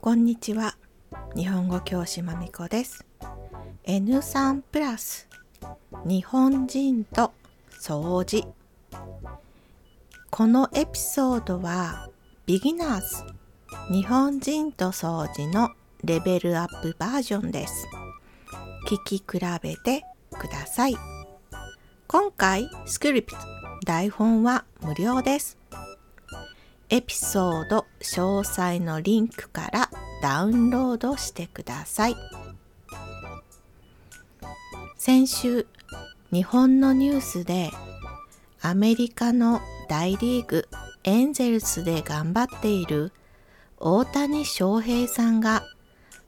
こんにちは。日本語教師まみこです。N3 プラス。日本人と掃除。このエピソードはビギナーズ。日本人と掃除のレベルアップバージョンです。聞き比べてください。今回スクリプト台本は無料です。エピソード詳細のリンクからダウンロードしてください。先週日本のニュースでアメリカの大リーグエンゼルスで頑張っている大谷翔平さんが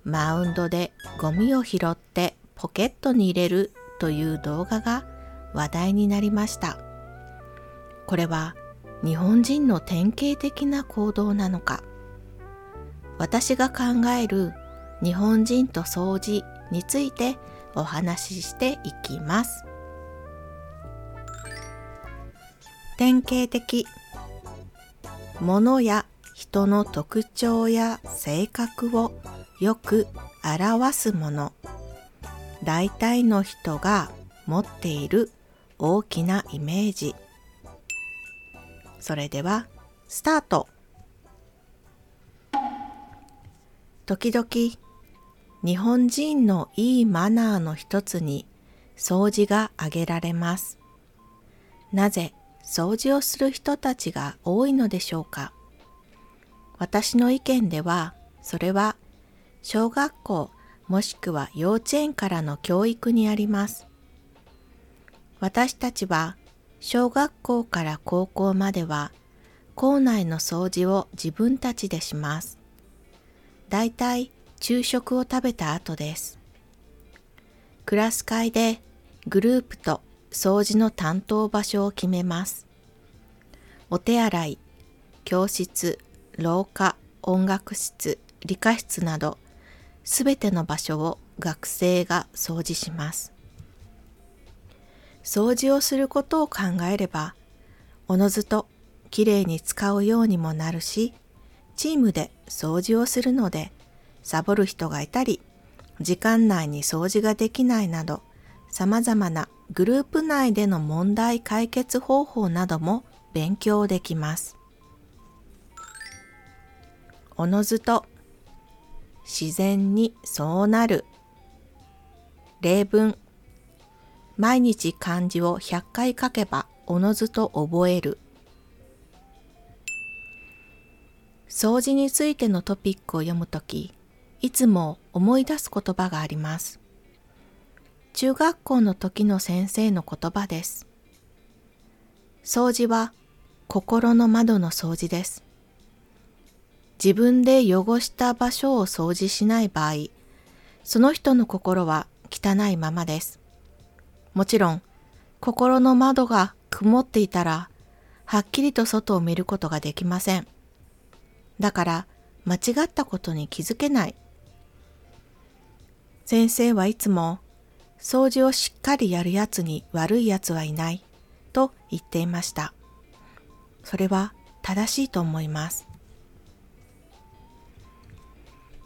マウンドでゴミを拾ってポケットに入れるという動画が話題になりました。これは日本人の典型的な行動なのか。私が考える日本人と掃除についてお話ししていきます。典型的。物や人の特徴や性格をよく表すもの。大体の人が持っている大きなイメージ。それではスタート。時々日本人のいいマナーの一つに掃除が挙げられます。なぜ掃除をする人たちが多いのでしょうか？私の意見ではそれは小学校もしくは幼稚園からの教育にあります。私たちは小学校から高校までは校内の掃除を自分たちでします。だいたい昼食を食べた後です。クラス会でグループと掃除の担当場所を決めます。お手洗い、教室、廊下、音楽室、理科室などすべての場所を学生が掃除します。掃除をすることを考えれば、おのずときれいに使うようにもなるし、チームで掃除をするので、サボる人がいたり、時間内に掃除ができないなど、様々なグループ内での問題解決方法なども勉強できます。おのずと自然にそうなる。例文。毎日漢字を100回書けばおのずと覚える。掃除についてのトピックを読むとき、いつも思い出す言葉があります。中学校の時の先生の言葉です。掃除は心の窓の掃除です。自分で汚した場所を掃除しない場合、その人の心は汚いままです。もちろん、心の窓が曇っていたら、はっきりと外を見ることができません。だから、間違ったことに気づけない。先生はいつも、掃除をしっかりやるやつに悪いやつはいない、と言っていました。それは正しいと思います。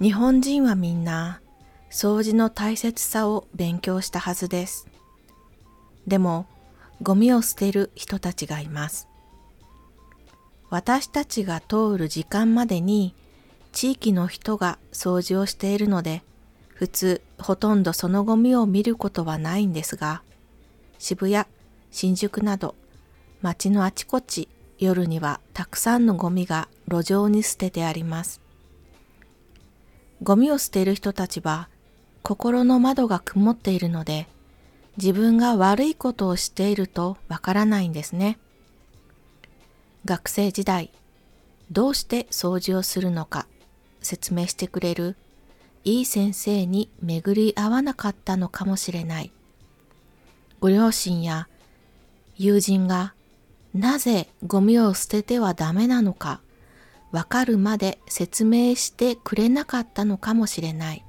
日本人はみんな掃除の大切さを勉強したはずです。でも、ゴミを捨てる人たちがいます。私たちが通る時間までに地域の人が掃除をしているので、普通ほとんどそのゴミを見ることはないんですが、渋谷、新宿など街のあちこち夜にはたくさんのゴミが路上に捨ててあります。ゴミを捨てる人たちは心の窓が曇っているので自分が悪いことをしているとわからないんですね。学生時代、どうして掃除をするのか説明してくれるいい先生に巡り合わなかったのかもしれない。ご両親や友人がなぜゴミを捨ててはダメなのかわかるまで説明してくれなかったのかもしれない。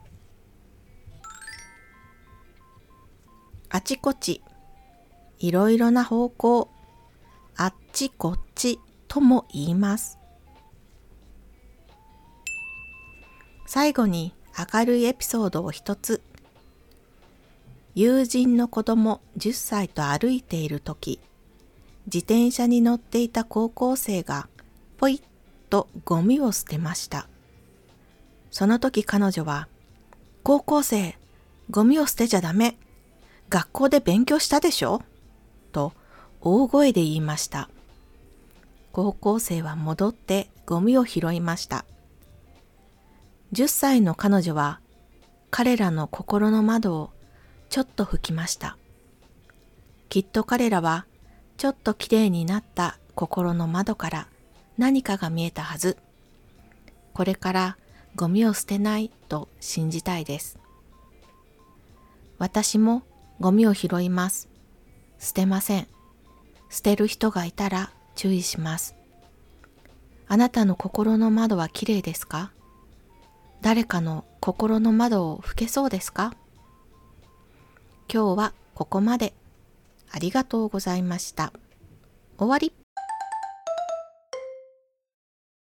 あちこち、いろいろな方向、あっちこっちとも言います。最後に明るいエピソードを一つ。友人の子供10歳と歩いている時、自転車に乗っていた高校生がポイッとゴミを捨てました。その時彼女は、高校生、ゴミを捨てちゃダメ。学校で勉強したでしょ？と大声で言いました。高校生は戻ってゴミを拾いました。10歳の彼女は彼らの心の窓をちょっと拭きました。きっと彼らはちょっときれいになった心の窓から何かが見えたはず。これからゴミを捨てないと信じたいです。私もゴミを拾います。捨てません。捨てる人がいたら注意します。あなたの心の窓はきれいですか？誰かの心の窓を拭けそうですか？今日はここまで。ありがとうございました。終わり。